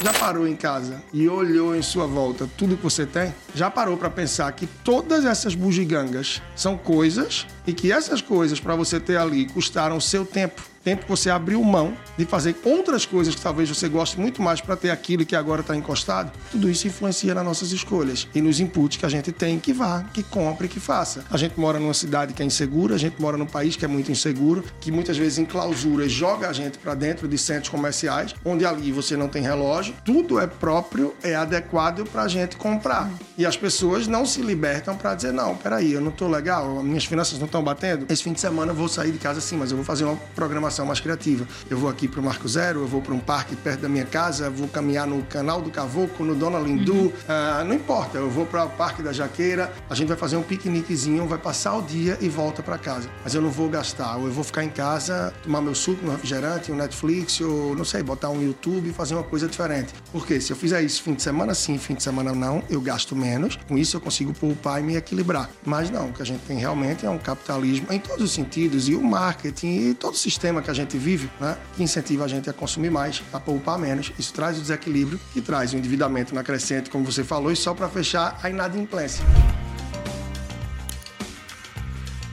Já parou em casa e olhou em sua volta tudo que você tem? Já parou para pensar que todas essas bugigangas são coisas e que essas coisas para você ter ali custaram o seu tempo? Tempo que você abriu mão de fazer outras coisas que talvez você goste muito mais para ter aquilo que agora está encostado, tudo isso influencia nas nossas escolhas e nos inputs que a gente tem que vá, que compre, que faça. A gente mora numa cidade que é insegura, a gente mora num país que é muito inseguro, que muitas vezes em clausuras joga a gente para dentro de centros comerciais, onde ali você não tem relógio, tudo é próprio, é adequado para a gente comprar. E as pessoas não se libertam para dizer: não, peraí, eu não estou legal, minhas finanças não estão batendo. Esse fim de semana eu vou sair de casa sim, mas eu vou fazer uma programação mais criativa. Eu vou aqui para o Marco Zero, eu vou para um parque perto da minha casa, vou caminhar no canal do Cavoco, no Dona Lindu, uhum. uh, não importa, eu vou para o Parque da Jaqueira, a gente vai fazer um piqueniquezinho, vai passar o dia e volta para casa. Mas eu não vou gastar, ou eu vou ficar em casa, tomar meu suco, meu refrigerante, um Netflix, ou não sei, botar um YouTube e fazer uma coisa diferente. Porque se eu fizer isso fim de semana sim, fim de semana não, eu gasto menos, com isso eu consigo poupar e me equilibrar. Mas não, o que a gente tem realmente é um capitalismo em todos os sentidos, e o marketing e todo o sistema que a gente vive, né, que incentiva a gente a consumir mais, a poupar menos. Isso traz o desequilíbrio, que traz o endividamento na crescente, como você falou, e só para fechar, a inadimplência.